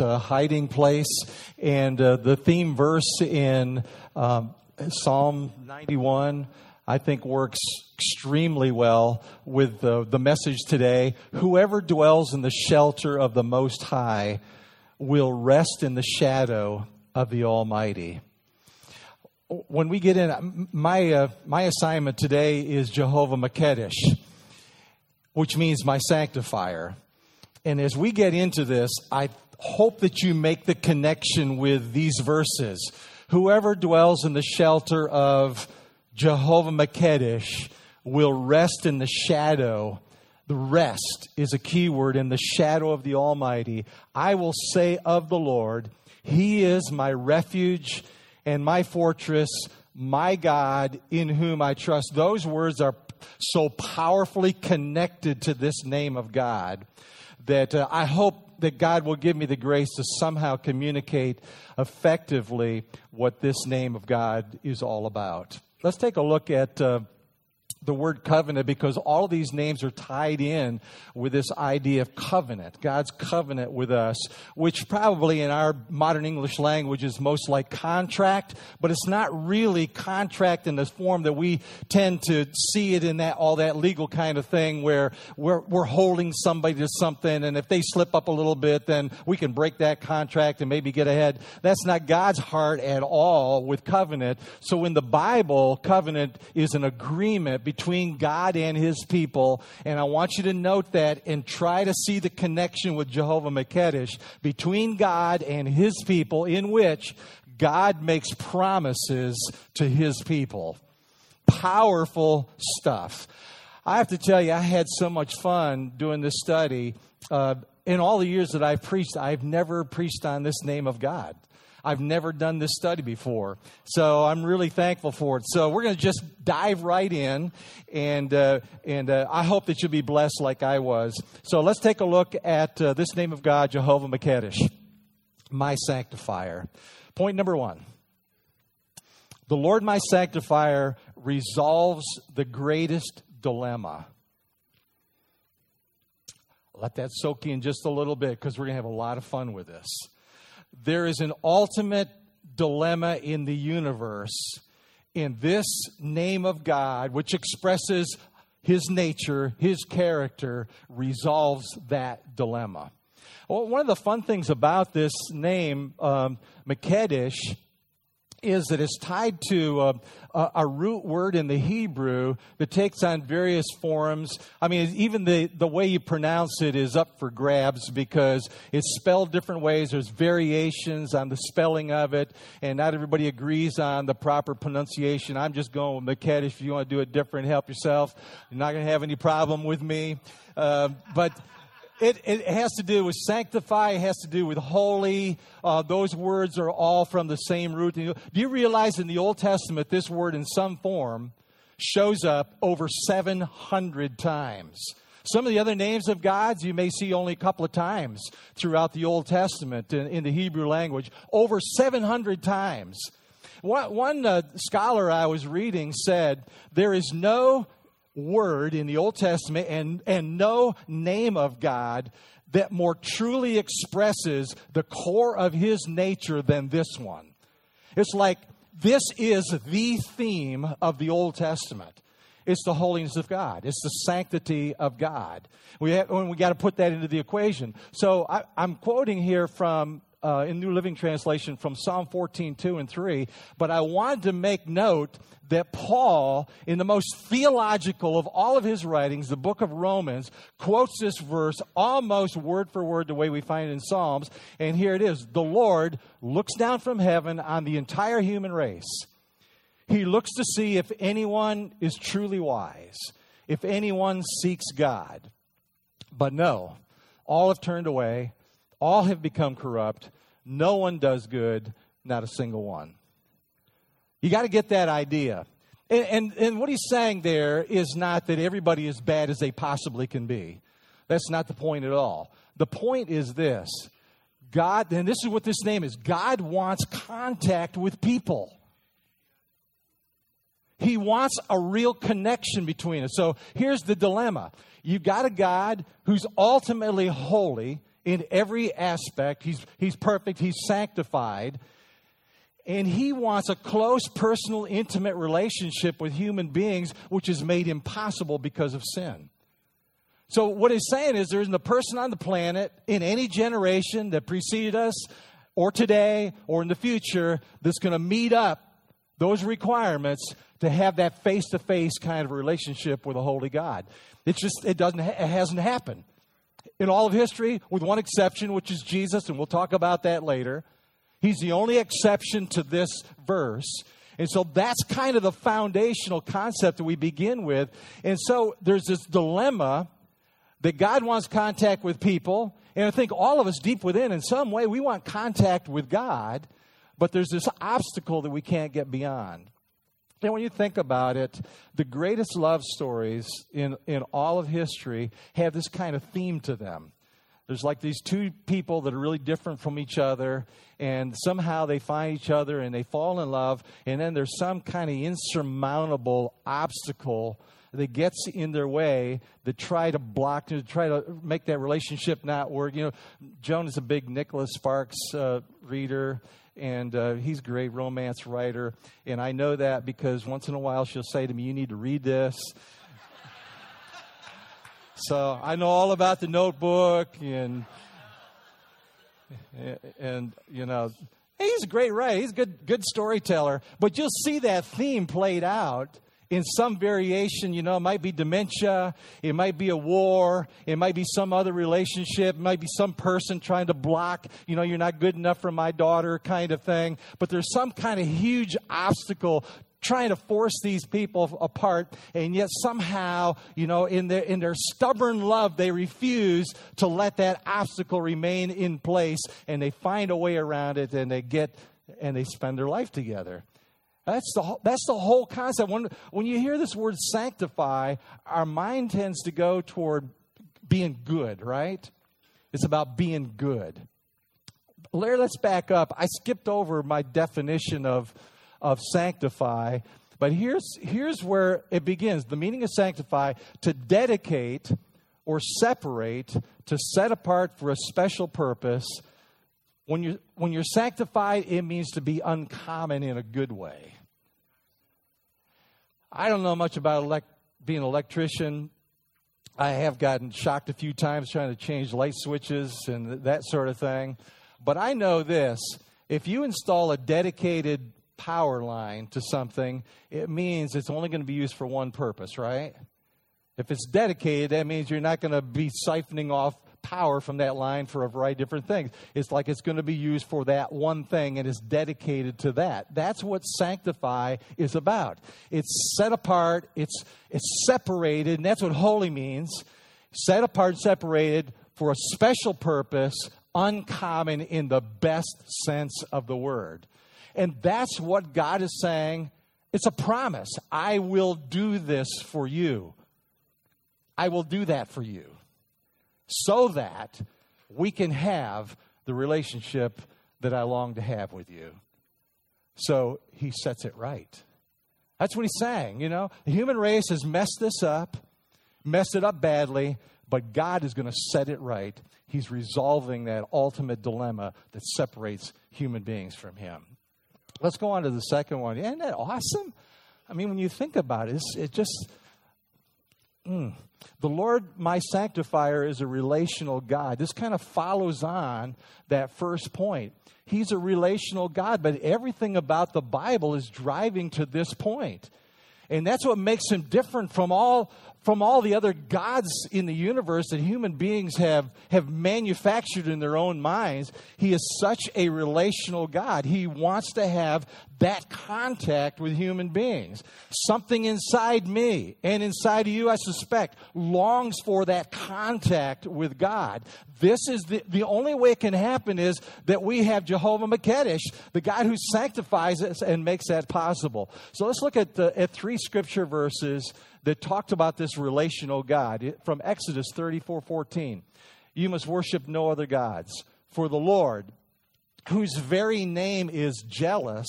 uh, hiding place. And uh, the theme verse in um, Psalm 91, I think, works extremely well with the, the message today. Whoever dwells in the shelter of the Most High will rest in the shadow of the Almighty. When we get in, my, uh, my assignment today is Jehovah Makedesh, which means my sanctifier. And as we get into this, I hope that you make the connection with these verses. Whoever dwells in the shelter of Jehovah Makedesh will rest in the shadow. The rest is a key word in the shadow of the Almighty. I will say of the Lord, He is my refuge and my fortress, my God in whom I trust. Those words are so powerfully connected to this name of God that uh, I hope that God will give me the grace to somehow communicate effectively what this name of God is all about. Let's take a look at uh, the word covenant because all of these names are tied in with this idea of covenant, God's covenant with us, which probably in our modern English language is most like contract, but it's not really contract in the form that we tend to see it in that all that legal kind of thing where we're, we're holding somebody to something and if they slip up a little bit, then we can break that contract and maybe get ahead. That's not God's heart at all with covenant. So in the Bible, covenant is an agreement between God and his people. And I want you to note that and try to see the connection with Jehovah Makedesh between God and his people, in which God makes promises to his people. Powerful stuff. I have to tell you, I had so much fun doing this study. Uh, in all the years that I've preached, I've never preached on this name of God. I've never done this study before. So I'm really thankful for it. So we're going to just dive right in, and, uh, and uh, I hope that you'll be blessed like I was. So let's take a look at uh, this name of God, Jehovah Makedesh, my sanctifier. Point number one the Lord, my sanctifier, resolves the greatest dilemma. Let that soak in just a little bit because we're going to have a lot of fun with this there is an ultimate dilemma in the universe in this name of God, which expresses his nature, his character, resolves that dilemma. Well, one of the fun things about this name, um, Makedesh, is that it's tied to uh, a, a, root word in the Hebrew that takes on various forms. I mean, even the, the way you pronounce it is up for grabs because it's spelled different ways. There's variations on the spelling of it, and not everybody agrees on the proper pronunciation. I'm just going with Makedesh. If you want to do it different, help yourself. You're not going to have any problem with me. Uh, but it, it has to do with sanctify, it has to do with holy. Uh, those words are all from the same root. Do you realize in the Old Testament, this word in some form shows up over 700 times? Some of the other names of gods you may see only a couple of times throughout the Old Testament in, in the Hebrew language, over 700 times. One, one uh, scholar I was reading said there is no word in the Old Testament and, and no name of God that more truly expresses the core of his nature than this one. It's like this is the theme of the Old Testament. It's the holiness of God. It's the sanctity of God. We have, we got to put that into the equation. So I, am quoting here from uh, in New Living Translation from Psalm 14, 2 and 3. But I wanted to make note that Paul, in the most theological of all of his writings, the book of Romans, quotes this verse almost word for word the way we find it in Psalms. And here it is The Lord looks down from heaven on the entire human race. He looks to see if anyone is truly wise, if anyone seeks God. But no, all have turned away all have become corrupt. No one does good, not a single one. You got to get that idea. And, and, and, what he's saying there is not that everybody is bad as they possibly can be. That's not the point at all. The point is this God, and this is what this name is God wants contact with people. He wants a real connection between us. So here's the dilemma you've got a God who's ultimately holy in every aspect. He's, he's perfect, he's sanctified. And he wants a close, personal, intimate relationship with human beings, which is made impossible because of sin. So, what he's saying is there isn't a person on the planet in any generation that preceded us, or today, or in the future, that's going to meet up those requirements to have that face to face kind of relationship with a holy God. It's just, it doesn't, it hasn't happened. In all of history, with one exception, which is Jesus, and we'll talk about that later. He's the only exception to this verse. And so that's kind of the foundational concept that we begin with. And so there's this dilemma that God wants contact with people. And I think all of us deep within, in some way, we want contact with God, but there's this obstacle that we can't get beyond. And when you think about it, the greatest love stories in, in all of history have this kind of theme to them. There's like these two people that are really different from each other, and somehow they find each other and they fall in love, and then there's some kind of insurmountable obstacle that gets in their way that try to block, to try to make that relationship not work. You know, Joan is a big Nicholas Sparks uh, reader, and uh, he's a great romance writer. And I know that because once in a while she'll say to me, You need to read this. so I know all about the notebook and, and you know, he's a great writer. He's a good, good storyteller. But you'll see that theme played out in some variation. You know, it might be dementia, it might be a war, it might be some other relationship, it might be some person trying to block, you know, you're not good enough for my daughter kind of thing. But there's some kind of huge obstacle trying to force these people apart and yet somehow you know in their in their stubborn love they refuse to let that obstacle remain in place and they find a way around it and they get and they spend their life together that's the, that's the whole concept. When, when you hear this word sanctify, our mind tends to go toward being good, right? It's about being good. Larry, let's back up. I skipped over my definition of, of sanctify, but here's, here's where it begins. The meaning of sanctify to dedicate or separate, to set apart for a special purpose. When you're, when you're sanctified, it means to be uncommon in a good way. I don't know much about elect, being an electrician. I have gotten shocked a few times trying to change light switches and that sort of thing. But I know this if you install a dedicated power line to something, it means it's only going to be used for one purpose, right? If it's dedicated, that means you're not going to be siphoning off power from that line for a variety of different things. It's like it's going to be used for that one thing and it's dedicated to that. That's what sanctify is about. It's set apart, it's, it's separated, and that's what holy means. Set apart, separated for a special purpose, uncommon in the best sense of the word. And that's what God is saying. It's a promise. I will do this for you. I will do that for you so that we can have the relationship that I long to have with you. So he sets it right. That's what he's saying. You know, the human race has messed this up, messed it up badly, but God is going to set it right. He's resolving that ultimate dilemma that separates human beings from him. Let's go on to the second one. Isn't that awesome? I mean, when you think about it, it just. Mm, the Lord, my sanctifier, is a relational God. This kind of follows on that first point. He's a relational God, but everything about the Bible is driving to this point. And that's what makes him different from all from all the other gods in the universe that human beings have, have manufactured in their own minds. He is such a relational God. He wants to have that contact with human beings. Something inside me and inside of you, I suspect, longs for that contact with God. This is the, the only way it can happen is that we have Jehovah Makedesh, the God who sanctifies us and makes that possible. So let's look at, the, at three scripture verses that talked about this relational God from Exodus 34 14. You must worship no other gods, for the Lord, whose very name is jealous,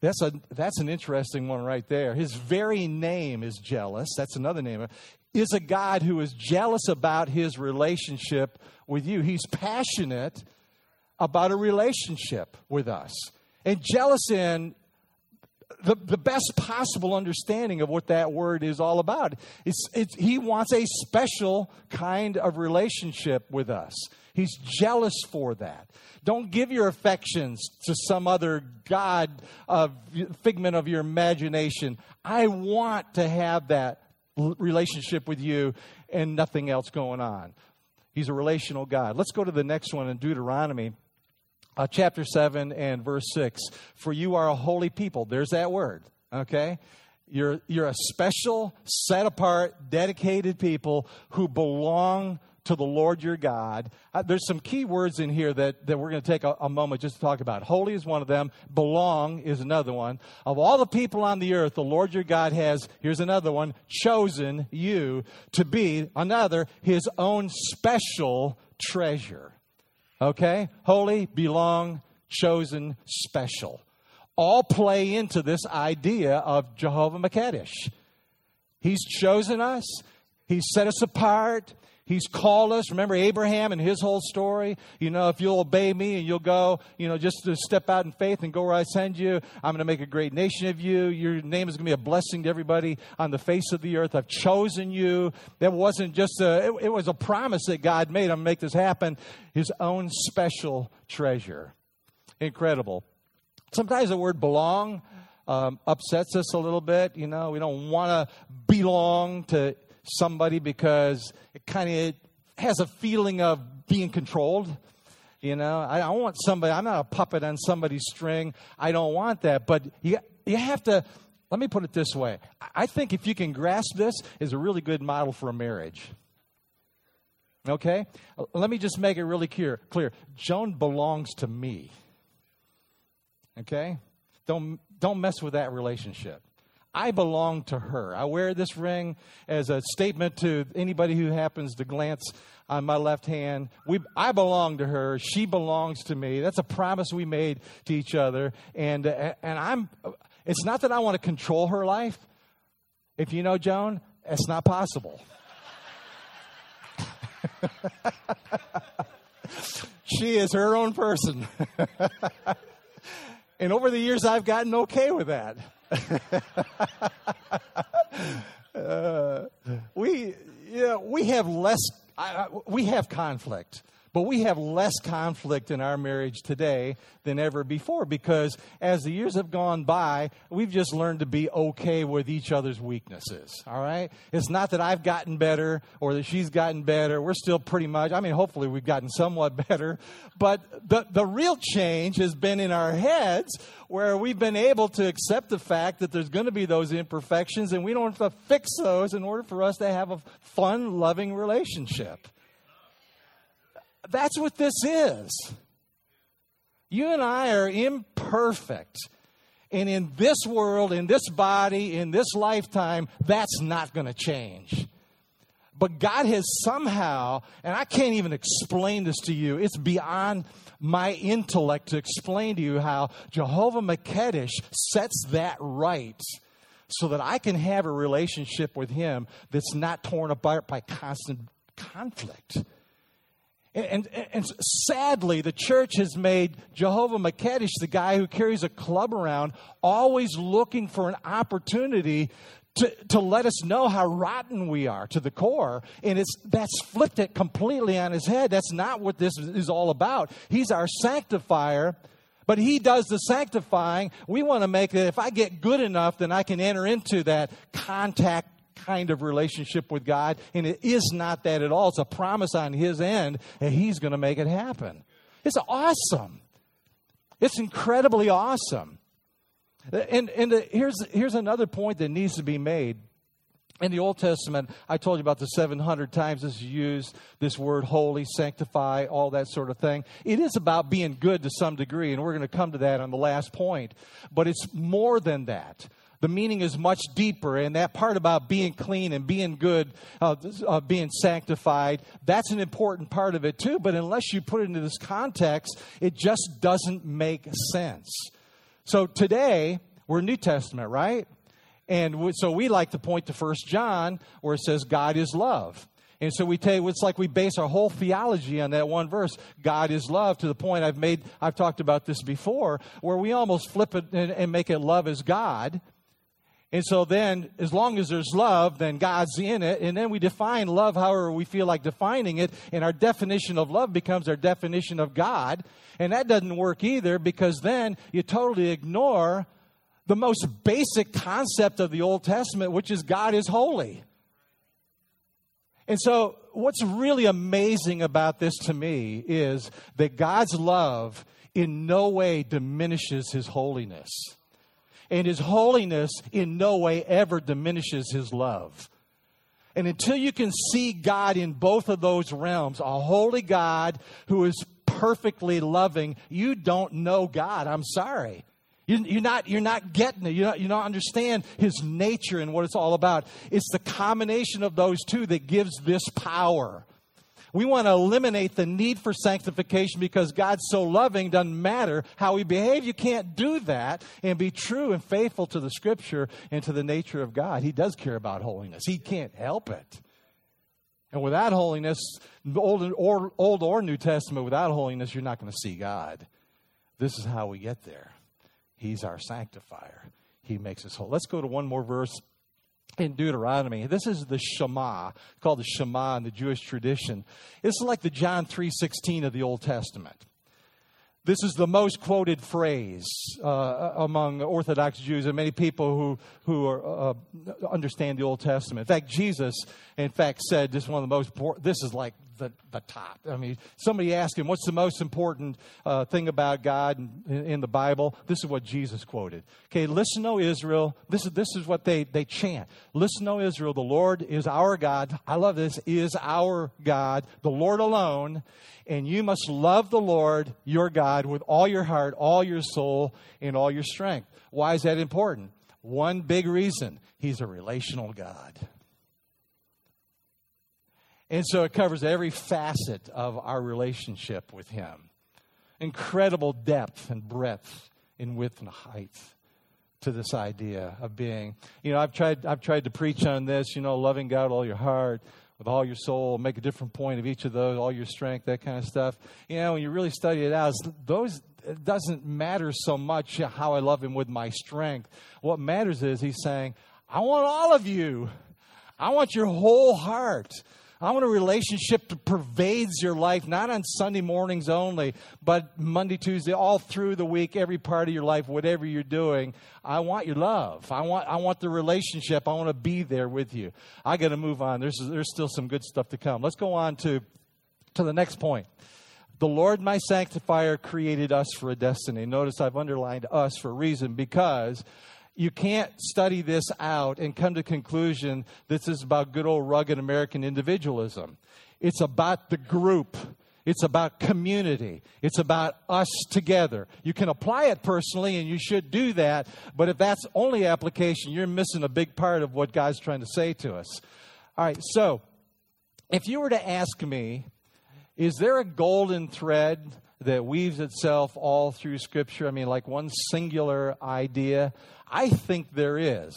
that's, a, that's an interesting one right there. His very name is jealous. That's another name. is a God who is jealous about his relationship with you. He's passionate about a relationship with us. And jealous in the, the best possible understanding of what that word is all about. It's, it's, he wants a special kind of relationship with us. He's jealous for that. Don't give your affections to some other God, of figment of your imagination. I want to have that relationship with you and nothing else going on. He's a relational God. Let's go to the next one in Deuteronomy uh, chapter 7 and verse 6. For you are a holy people. There's that word, okay? You're, you're a special, set apart, dedicated people who belong to the Lord your God. Uh, there's some key words in here that, that we're going to take a, a, moment just to talk about. Holy is one of them, belong is another one. Of all the people on the earth, the Lord your God has, here's another one, chosen you to be another, his own special treasure. Okay? Holy, belong, chosen, special. All play into this idea of Jehovah Makedesh. He's chosen us. He's set us apart. He's called us. Remember Abraham and his whole story? You know, if you'll obey me and you'll go, you know, just to step out in faith and go where I send you, I'm going to make a great nation of you. Your name is going to be a blessing to everybody on the face of the earth. I've chosen you. That wasn't just a, it, it was a promise that God made. I'm going to make this happen. His own special treasure. Incredible. Sometimes the word belong um, upsets us a little bit. You know, we don't want to belong to somebody because it kind of has a feeling of being controlled. You know, I, want somebody, I'm not a puppet on somebody's string. I don't want that. But you, you have to, let me put it this way. I think if you can grasp this, is a really good model for a marriage. Okay? Let me just make it really clear. Clear. Joan belongs to me. Okay? Don't don't mess with that relationship. I belong to her. I wear this ring as a statement to anybody who happens to glance on my left hand. We, I belong to her. She belongs to me. That's a promise we made to each other. And, uh, and I'm, it's not that I want to control her life. If you know Joan, it's not possible. she is her own person. and over the years, I've gotten okay with that. uh, we, yeah, we have less, I, we have conflict. But we have less conflict in our marriage today than ever before because as the years have gone by, we've just learned to be okay with each other's weaknesses. All right? It's not that I've gotten better or that she's gotten better. We're still pretty much, I mean, hopefully we've gotten somewhat better. But the, the real change has been in our heads where we've been able to accept the fact that there's going to be those imperfections and we don't have to fix those in order for us to have a fun, loving relationship. That's what this is. You and I are imperfect. And in this world, in this body, in this lifetime, that's not going to change. But God has somehow, and I can't even explain this to you, it's beyond my intellect to explain to you how Jehovah Makedesh sets that right so that I can have a relationship with Him that's not torn apart by constant conflict. And, and, and, sadly, the church has made Jehovah Makedesh the guy who carries a club around, always looking for an opportunity to, to let us know how rotten we are to the core. And it's, that's flipped it completely on his head. That's not what this is all about. He's our sanctifier, but he does the sanctifying. We want to make it, if I get good enough, then I can enter into that contact kind of relationship with God, and it is not that at all. It's a promise on His end, and He's going to make it happen. It's awesome. It's incredibly awesome. And, and uh, here's, here's another point that needs to be made. In the Old Testament, I told you about the 700 times this is used, this word holy, sanctify, all that sort of thing. It is about being good to some degree, and we're going to come to that on the last point. But it's more than that the meaning is much deeper. And that part about being clean and being good, uh, uh, being sanctified, that's an important part of it too. But unless you put it into this context, it just doesn't make sense. So today, we're New Testament, right? And so we like to point to First John where it says God is love. And so we take it's like we base our whole theology on that one verse. God is love to the point I've made I've talked about this before, where we almost flip it and, and make it love is God. And so then, as long as there's love, then God's in it. And then we define love however we feel like defining it. And our definition of love becomes our definition of God. And that doesn't work either because then you totally ignore the most basic concept of the Old Testament, which is God is holy. And so, what's really amazing about this to me is that God's love in no way diminishes his holiness. And his holiness in no way ever diminishes his love. And until you can see God in both of those realms, a holy God who is perfectly loving, you don't know God. I'm sorry. You're not, you're not getting it. You don't, you don't understand his nature and what it's all about. It's the combination of those two that gives this power. We want to eliminate the need for sanctification because God's so loving, doesn't matter how we behave. You can't do that and be true and faithful to the scripture and to the nature of God. He does care about holiness, He can't help it. And without holiness, Old or, Old or New Testament, without holiness, you're not going to see God. This is how we get there. He's our sanctifier. He makes us whole. Let's go to one more verse in Deuteronomy. This is the Shema, called the Shema in the Jewish tradition. Is like the John 3:16 of the Old Testament. This is the most quoted phrase uh, among Orthodox Jews and many people who, who are, uh, understand the Old Testament. In fact, Jesus, in fact, said this is one of the most this is like the, the top. I mean, somebody asked him, What's the most important uh, thing about God in, in, the Bible? This is what Jesus quoted. Okay, listen, O Israel. This is, this is what they, they chant. Listen, O Israel, the Lord is our God. I love this, is our God, the Lord alone. And you must love the Lord your God with all your heart, all your soul, and all your strength. Why is that important? One big reason He's a relational God. And so it covers every facet of our relationship with Him. Incredible depth and breadth in width and height to this idea of being. You know, I've tried, I've tried to preach on this, you know, loving God with all your heart, with all your soul, make a different point of each of those, all your strength, that kind of stuff. You know, when you really study it out, those it doesn't matter so much how I love him with my strength. What matters is he's saying, I want all of you. I want your whole heart. I want a relationship that pervades your life, not on Sunday mornings only, but Monday, Tuesday, all through the week, every part of your life, whatever you're doing. I want your love. I want, I want the relationship. I want to be there with you. I got to move on. There's, there's still some good stuff to come. Let's go on to, to the next point. The Lord, my sanctifier, created us for a destiny. Notice I've underlined us for a reason because you can't study this out and come to conclusion this is about good old rugged American individualism. It's about the group. It's about community. It's about us together. You can apply it personally, and you should do that. But if that's only application, you're missing a big part of what God's trying to say to us. All right, so if you were to ask me, is there a golden thread that weaves itself all through Scripture? I mean, like one singular idea? I think there is.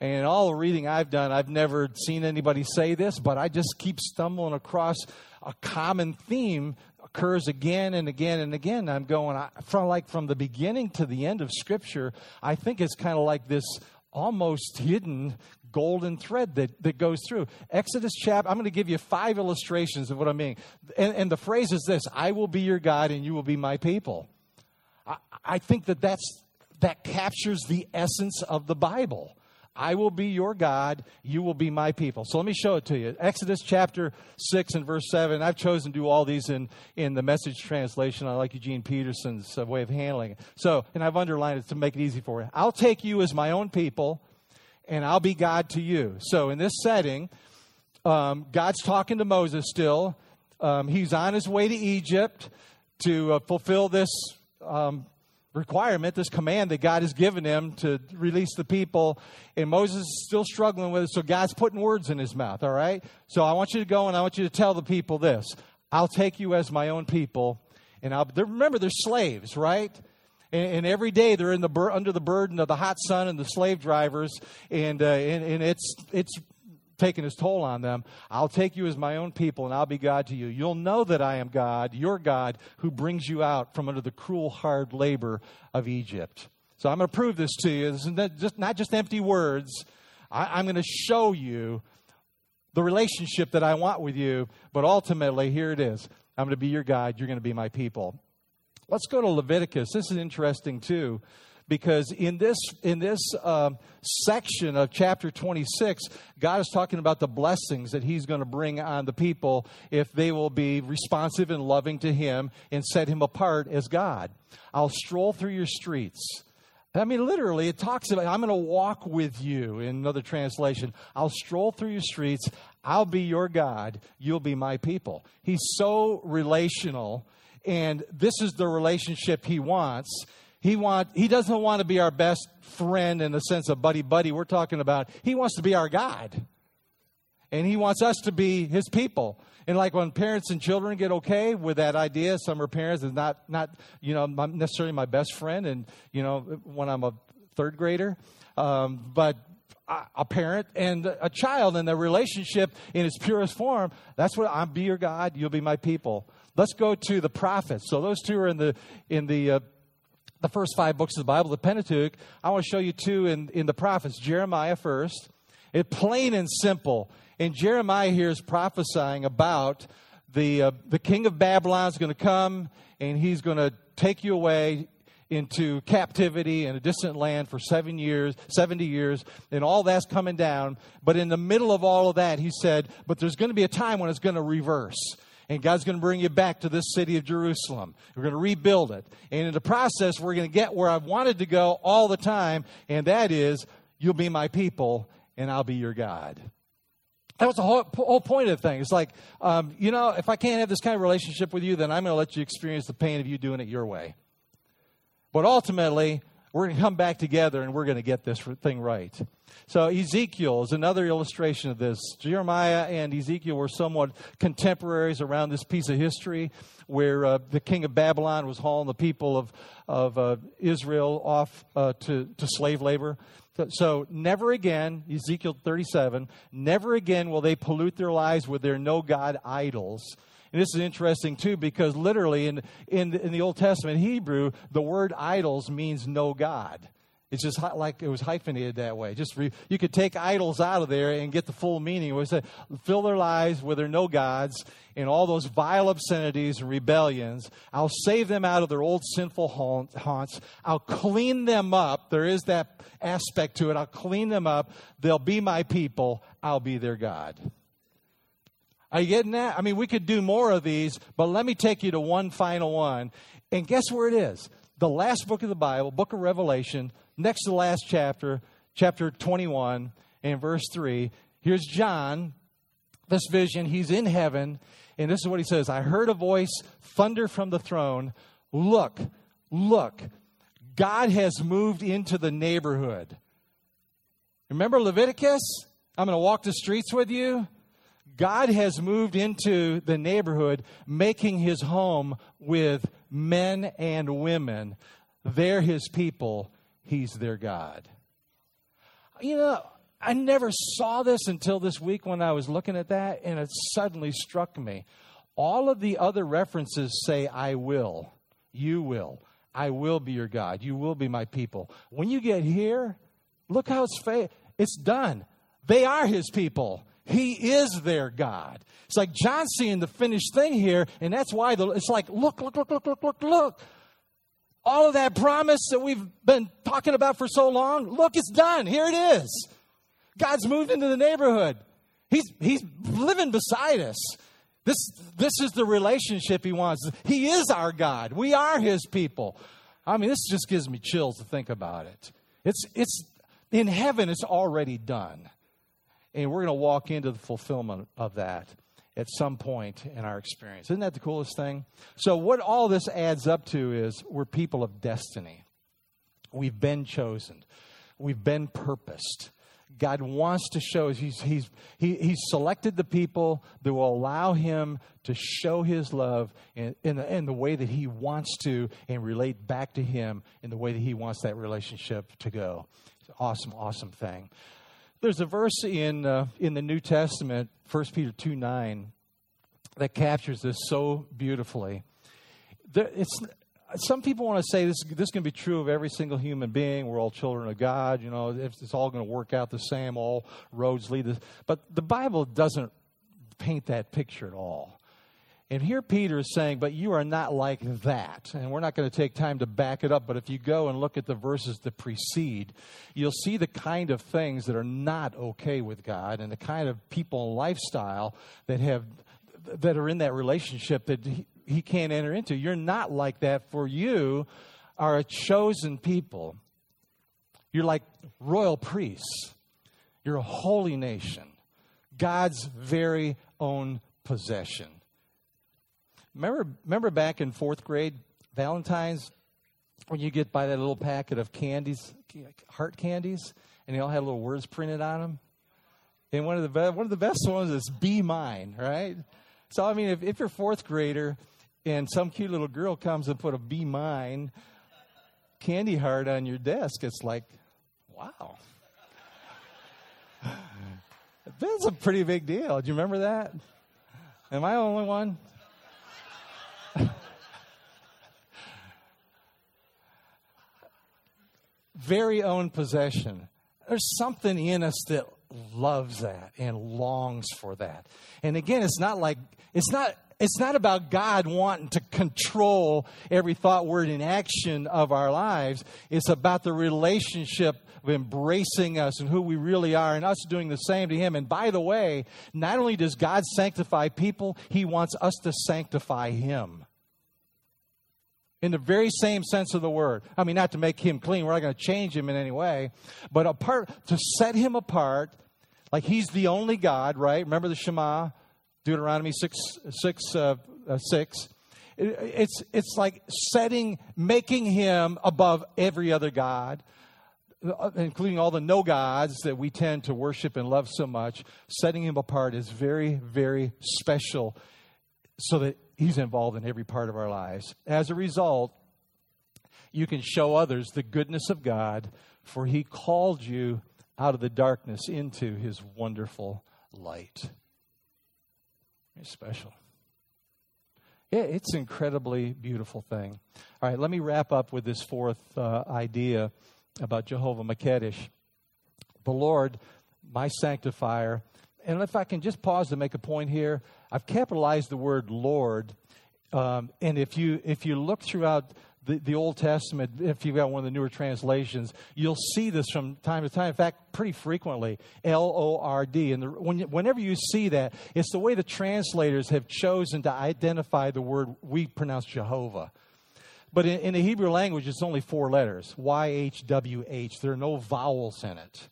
And in all the reading I've done, I've never seen anybody say this, but I just keep stumbling across a common theme occurs again and again and again. I'm going from like from the beginning to the end of Scripture. I think it's kind of like this almost hidden golden thread that, that goes through. Exodus chapter, I'm going to give you five illustrations of what I mean. And, and the phrase is this I will be your God and you will be my people. I, I think that that's that captures the essence of the Bible. I will be your God, you will be my people. So let me show it to you. Exodus chapter 6 and verse 7. I've chosen to do all these in, in the message translation. I like Eugene Peterson's way of handling it. So, and I've underlined it to make it easy for you. I'll take you as my own people, and I'll be God to you. So in this setting, um, God's talking to Moses still. Um, he's on his way to Egypt to uh, fulfill this um, requirement, this command that God has given him to release the people. And Moses is still struggling with it. So God's putting words in his mouth, all right? So I want you to go and I want you to tell the people this I'll take you as my own people. And I'll, remember, they're slaves, right? And, and every day they're in the bur- under the burden of the hot sun and the slave drivers, and, uh, and, and it's, it's taking his toll on them. I'll take you as my own people, and I'll be God to you. You'll know that I am God, your God, who brings you out from under the cruel, hard labor of Egypt. So I'm going to prove this to you. This is not just, not just empty words. I, I'm going to show you the relationship that I want with you, but ultimately, here it is. I'm going to be your God. You're going to be my people. Let's go to Leviticus. This is interesting, too because in this in this uh, section of chapter 26 god is talking about the blessings that he's going to bring on the people if they will be responsive and loving to him and set him apart as god i'll stroll through your streets I mean, literally, it talks about, I'm going to walk with you in another translation. I'll stroll through your streets. I'll be your God. You'll be my people. He's so relational, and this is the relationship he wants. He, want, he doesn't want to be our best friend in the sense of buddy buddy. We're talking about, he wants to be our God. And he wants us to be his people. And like when parents and children get okay with that idea, some are parents is not not you know necessarily my best friend, and you know when I'm a third grader, um, but a parent and a child and their relationship in its purest form. That's what I'll be your God. You'll be my people. Let's go to the prophets. So those two are in the in the uh, the first five books of the Bible, the Pentateuch. I want to show you two in in the prophets. Jeremiah first. It plain and simple. And Jeremiah here is prophesying about the, uh, the king of Babylon is going to come and he's going to take you away into captivity in a distant land for seven years, 70 years, and all that's coming down. But in the middle of all of that, he said, but there's going to be a time when it's going to reverse. And God's going to bring you back to this city of Jerusalem. We're going to rebuild it. And in the process, we're going to get where I've wanted to go all the time, and that is, you'll be my people, and I'll be your God. That was the whole, whole point of the thing. It's like, um, you know, if I can't have this kind of relationship with you, then I'm going to let you experience the pain of you doing it your way. But ultimately, we're going to come back together and we're going to get this thing right. So, Ezekiel is another illustration of this. Jeremiah and Ezekiel were somewhat contemporaries around this piece of history where uh, the king of Babylon was hauling the people of, of uh, Israel off uh, to, to slave labor. So, never again, Ezekiel 37, never again will they pollute their lives with their no God idols. And this is interesting too because literally in, in, in the Old Testament Hebrew, the word idols means no God. It's just like it was hyphenated that way. Just re, you could take idols out of there and get the full meaning. It was to fill their lives with their no gods and all those vile obscenities and rebellions. I'll save them out of their old sinful haunts. I'll clean them up. There is that aspect to it. I'll clean them up. They'll be my people. I'll be their God. Are you getting that? I mean, we could do more of these, but let me take you to one final one. And guess where it is? The last book of the Bible, book of Revelation, next to the last chapter, chapter 21 and verse 3. Here's John, this vision. He's in heaven, and this is what he says I heard a voice thunder from the throne. Look, look, God has moved into the neighborhood. Remember Leviticus? I'm going to walk the streets with you. God has moved into the neighborhood, making his home with men and women. They're his people, he's their God. You know, I never saw this until this week when I was looking at that, and it suddenly struck me. All of the other references say, I will, you will, I will be your God, you will be my people. When you get here, look how it's fa- it's done. They are his people. He is their God. It's like John seeing the finished thing here, and that's why the, it's like, look, look, look, look, look, look, look. All of that promise that we've been talking about for so long, look, it's done. Here it is. God's moved into the neighborhood. He's, he's living beside us. This, this is the relationship he wants. He is our God. We are his people. I mean, this just gives me chills to think about it. It's, it's in heaven, it's already done. And we're going to walk into the fulfillment of that at some point in our experience. Isn't that the coolest thing? So, what all this adds up to is we're people of destiny. We've been chosen, we've been purposed. God wants to show us, he's, he's, he, he's selected the people that will allow him to show his love in, in, the, in the way that he wants to and relate back to him in the way that he wants that relationship to go. It's an awesome, awesome thing. There's a verse in, uh, in the New Testament, 1 Peter 2 9, that captures this so beautifully. There, it's, some people want to say this, this can be true of every single human being. We're all children of God. You know, it's all going to work out the same. All roads lead. To, but the Bible doesn't paint that picture at all. And here Peter is saying, but you are not like that. And we're not going to take time to back it up, but if you go and look at the verses that precede, you'll see the kind of things that are not okay with God and the kind of people and lifestyle that have that are in that relationship that he can't enter into. You're not like that, for you are a chosen people. You're like royal priests. You're a holy nation, God's very own possession. Remember, remember back in fourth grade, Valentine's, when you get by that little packet of candies, heart candies, and they all had little words printed on them? And one of the be- one of the best ones is "Be mine," right? So I mean, if, if you're fourth grader and some cute little girl comes and put a be mine candy heart on your desk, it's like, wow. That's a pretty big deal. Do you remember that? Am I the only one? Very own possession. There's something in us that loves that and longs for that. And again, it's not like, it's not it's not about God wanting to control every thought, word, and action of our lives. It's about the relationship of embracing us and who we really are and us doing the same to Him. And by the way, not only does God sanctify people, He wants us to sanctify Him. In the very same sense of the word. I mean, not to make him clean, we're not going to change him in any way, but apart, to set him apart, like he's the only God, right? Remember the Shema? Deuteronomy 6, 6, uh, uh, 6. It's, it's like setting, making him above every other God, uh, including all the no gods that we tend to worship and love so much. Setting him apart is very, very special so that he's involved in every part of our lives. As a result, you can show others the goodness of God, for he called you out of the darkness into his wonderful light. It's special. Yeah, it's an incredibly beautiful thing. All right, let me wrap up with this fourth uh, idea about Jehovah Makedesh. The Lord, my sanctifier. And if I can just pause to make a point here, I've capitalized the word Lord. Um, and if you if you look throughout the, the Old Testament, if you've got one of the newer translations, you'll see this from time to time. In fact, pretty frequently, L O R D. And the, when, whenever you see that, it's the way the translators have chosen to identify the word we pronounce Jehovah. But in, in the Hebrew language, it's only four letters Y H W H. There are no vowels in it.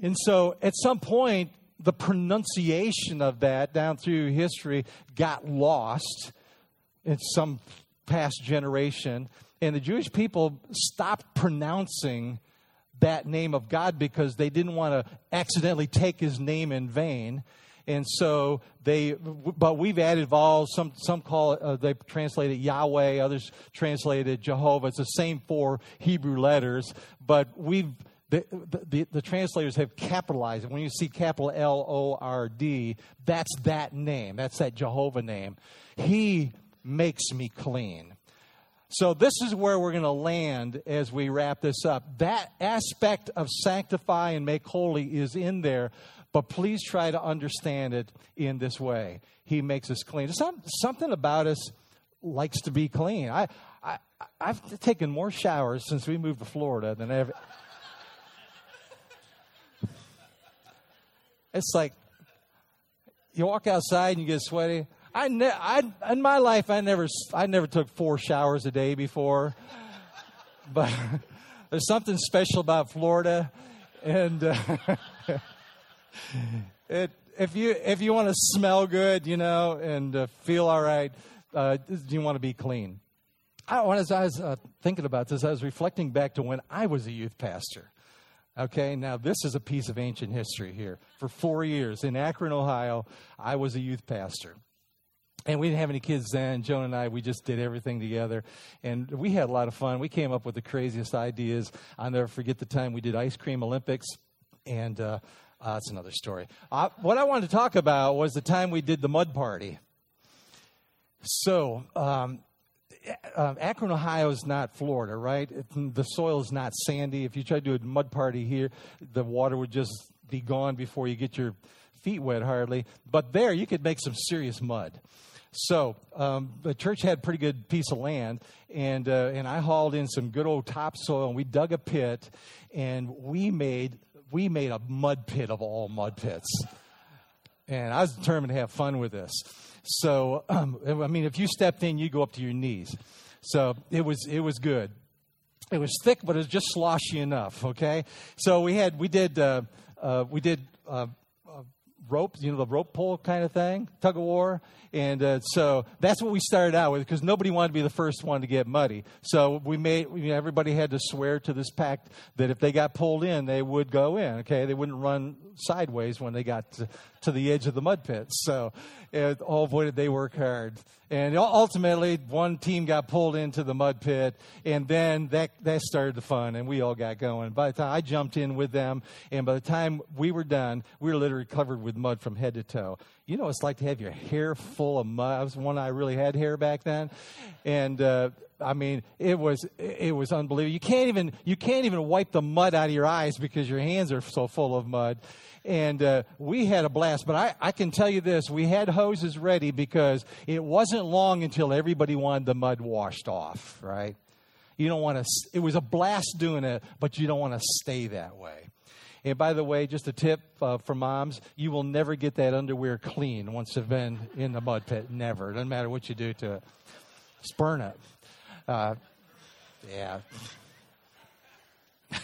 And so at some point, the pronunciation of that down through history got lost in some past generation. And the Jewish people stopped pronouncing that name of God because they didn't want to accidentally take his name in vain. And so they, but we've added vowels. Some, some call it, uh, they translate it Yahweh, others translate it Jehovah. It's the same four Hebrew letters, but we've, the, the, the, translators have capitalized it. When you see capital L O R D, that's that name. That's that Jehovah name. He makes me clean. So, this is where we're going to land as we wrap this up. That aspect of sanctify and make holy is in there, but please try to understand it in this way. He makes us clean. Some, something about us likes to be clean. I, I, I've taken more showers since we moved to Florida than ever. It's like you walk outside and you get sweaty. I, ne- I in my life I never I never took four showers a day before, but there's something special about Florida, and uh, it if you if you want to smell good, you know, and uh, feel all right, uh, you want to be clean. I, as I was uh, thinking about this, I was reflecting back to when I was a youth pastor. Okay, now this is a piece of ancient history here. For four years in Akron, Ohio, I was a youth pastor. And we didn't have any kids then. Joan and I, we just did everything together. And we had a lot of fun. We came up with the craziest ideas. I'll never forget the time we did Ice Cream Olympics. And uh, uh, that's another story. Uh, what I wanted to talk about was the time we did the mud party. So, um, uh, Akron, Ohio is not Florida, right? It, the soil is not sandy. If you try to do a mud party here, the water would just be gone before you get your feet wet, hardly. But there, you could make some serious mud. So um, the church had a pretty good piece of land, and uh, and I hauled in some good old topsoil, and we dug a pit, and we made we made a mud pit of all mud pits. And I was determined to have fun with this. So, um, I mean, if you stepped in, you go up to your knees. So it was it was good. It was thick, but it was just sloshy enough. Okay. So we had we did uh, uh, we did uh, uh rope, you know, the rope pull kind of thing, tug of war. And uh, so that's what we started out with because nobody wanted to be the first one to get muddy. So we made, you know, everybody had to swear to this pact that if they got pulled in, they would go in, okay? They wouldn't run sideways when they got to, to the edge of the mud pit. So uh, oh boy, did they work hard. And ultimately, one team got pulled into the mud pit, and then that, that started the fun, and we all got going. By the time I jumped in with them, and by the time we were done, we were literally covered with mud from head to toe. You know, it's like to have your hair full of mud. I was one I really had hair back then, and uh, I mean, it was it was unbelievable. You can't even you can't even wipe the mud out of your eyes because your hands are so full of mud and uh, we had a blast. But I, I can tell you this we had hoses ready because it wasn't long until everybody wanted the mud washed off, right? You don't want to, it was a blast doing it, but you don't want to stay that way. And by the way, just a tip uh, for moms you will never get that underwear clean once you've been in the mud pit. Never. It doesn't matter what you do to it. Just burn it. Uh, yeah.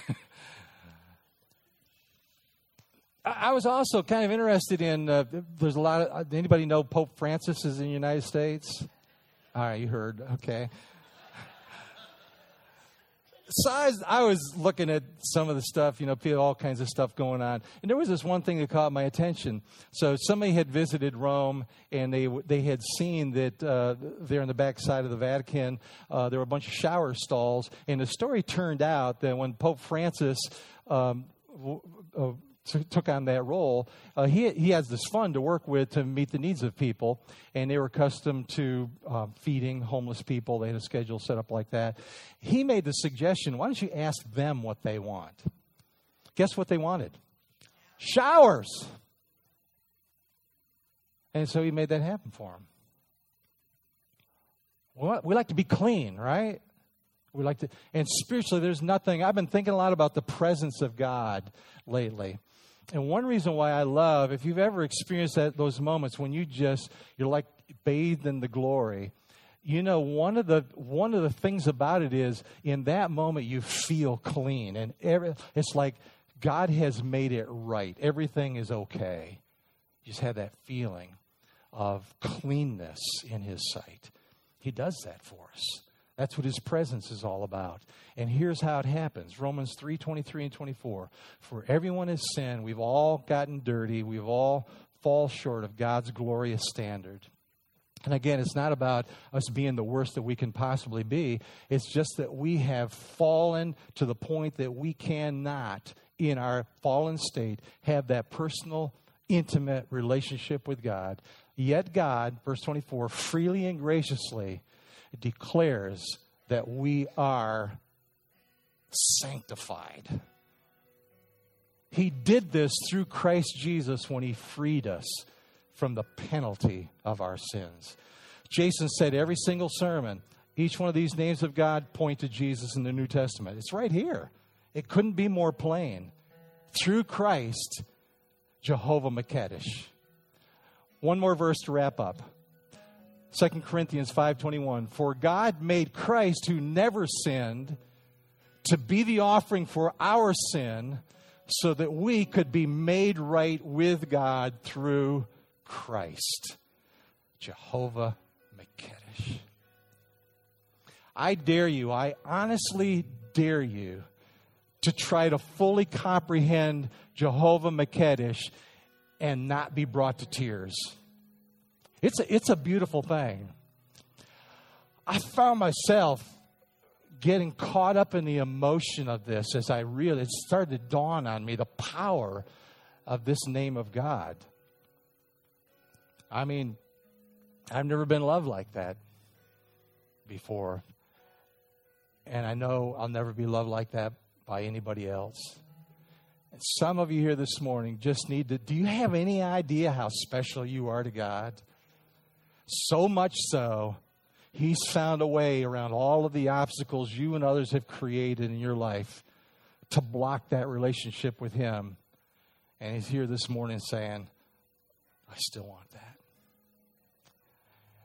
I was also kind of interested in. Uh, there's a lot of. Uh, anybody know Pope Francis is in the United States? All right, you heard. Okay. So I was, looking at some of the stuff, you know, all kinds of stuff going on, and there was this one thing that caught my attention. So somebody had visited Rome, and they they had seen that uh, there in the back side of the Vatican uh, there were a bunch of shower stalls, and the story turned out that when Pope Francis um, w- uh, took on that role, uh, he, he has this fund to work with to meet the needs of people, and they were accustomed to uh, feeding homeless people. They had a schedule set up like that. He made the suggestion why don't you ask them what they want? Guess what they wanted? Showers. And so he made that happen for them. We like to be clean, right? We like to, and spiritually, there's nothing. I've been thinking a lot about the presence of God lately. And one reason why I love, if you've ever experienced that, those moments when you just, you're like bathed in the glory, you know, one of the one of the things about it is in that moment you feel clean, and every, it's like God has made it right. Everything is okay. You just have that feeling of cleanness in His sight. He does that for us. That's what his presence is all about. And here's how it happens. Romans 3, 23 and 24. For everyone has sinned. We've all gotten dirty. We've all fall short of God's glorious standard. And again, it's not about us being the worst that we can possibly be. It's just that we have fallen to the point that we cannot, in our fallen state, have that personal, intimate relationship with God. Yet God, verse 24, freely and graciously declares that we are sanctified. He did this through Christ Jesus when he freed us from the penalty of our sins. Jason said every single sermon, each one of these names of God point to Jesus in the New Testament. It's right here. It couldn't be more plain. Through Christ, Jehovah Makedesh. One more verse to wrap up. 2 Corinthians 5:21 For God made Christ who never sinned to be the offering for our sin so that we could be made right with God through Christ. Jehovah Makedesh. I dare you, I honestly dare you to try to fully comprehend Jehovah Makedesh and not be brought to tears. It's a, it's a beautiful thing. I found myself getting caught up in the emotion of this as I really, it started to dawn on me the power of this name of God. I mean, I've never been loved like that before. And I know I'll never be loved like that by anybody else. And some of you here this morning just need to do you have any idea how special you are to God? So much so, He's found a way around all of the obstacles you and others have created in your life to block that relationship with Him. And He's here this morning saying, I still want that.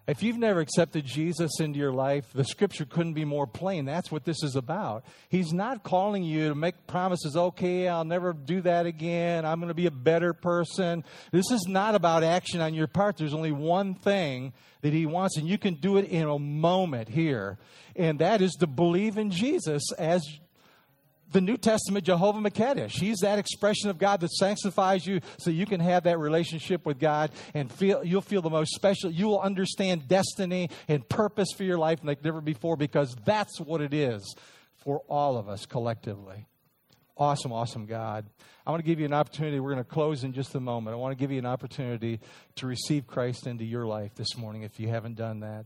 If you've never accepted Jesus into your life, the scripture couldn't be more plain. That's what this is about. He's not calling you to make promises, okay, I'll never do that again. I'm going to be a better person. This is not about action on your part. There's only one thing that He wants, and you can do it in a moment here. And that is to believe in Jesus as the New Testament Jehovah Makedesh. He's that expression of God that sanctifies you so you can have that relationship with God and feel you'll feel the most special. You will understand destiny and purpose for your life like never before because that's what it is for all of us collectively. Awesome, awesome God. I want to give you an opportunity. We're going to close in just a moment. I want to give you an opportunity to receive Christ into your life this morning if you haven't done that.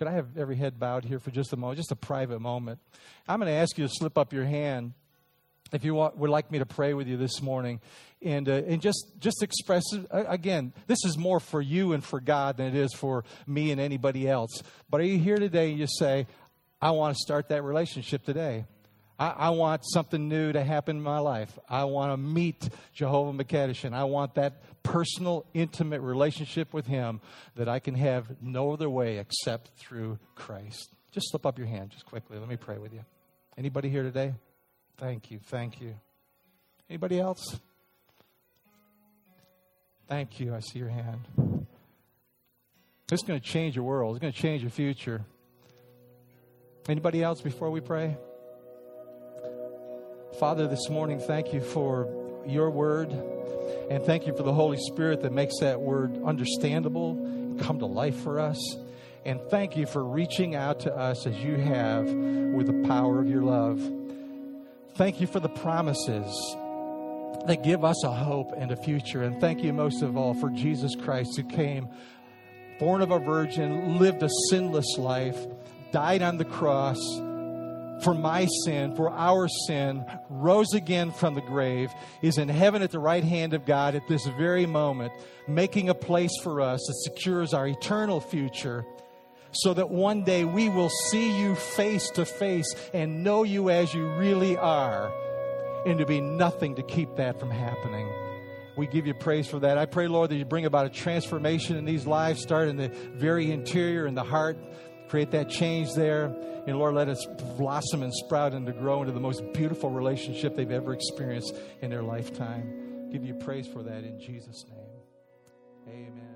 Could I have every head bowed here for just a moment, just a private moment? I'm going to ask you to slip up your hand if you want, would like me to pray with you this morning. And, uh, and just, just express uh, again this is more for you and for god than it is for me and anybody else. But are you here today and you say i want to start that relationship today I, I, want something new to happen in my life. I want to meet Jehovah Makedesh, and I want that personal, intimate relationship with Him that I can have no other way except through Christ. Just slip up your hand, just quickly. Let me pray with you. Anybody here today? Thank you, thank you. Anybody else? Thank you. I see your hand. This is going to change your world. It's going to change your future. Anybody else before we pray? Father, this morning, thank you for your word. And thank you for the Holy Spirit that makes that word understandable and come to life for us. And thank you for reaching out to us as you have with the power of your love. Thank you for the promises that give us a hope and a future. And thank you most of all for Jesus Christ who came, born of a virgin, lived a sinless life, died on the cross for my sin, for our sin, rose again from the grave, is in heaven at the right hand of God at this very moment, making a place for us that secures our eternal future, so that one day we will see you face to face and know you as you really are, and to be nothing to keep that from happening. We give you praise for that. I pray, Lord, that you bring about a transformation in these lives, start in the very interior, in the heart, create that change there. And Lord, let us blossom and sprout and to grow into the most beautiful relationship they've ever experienced in their lifetime. Give you praise for that in Jesus' name. Amen.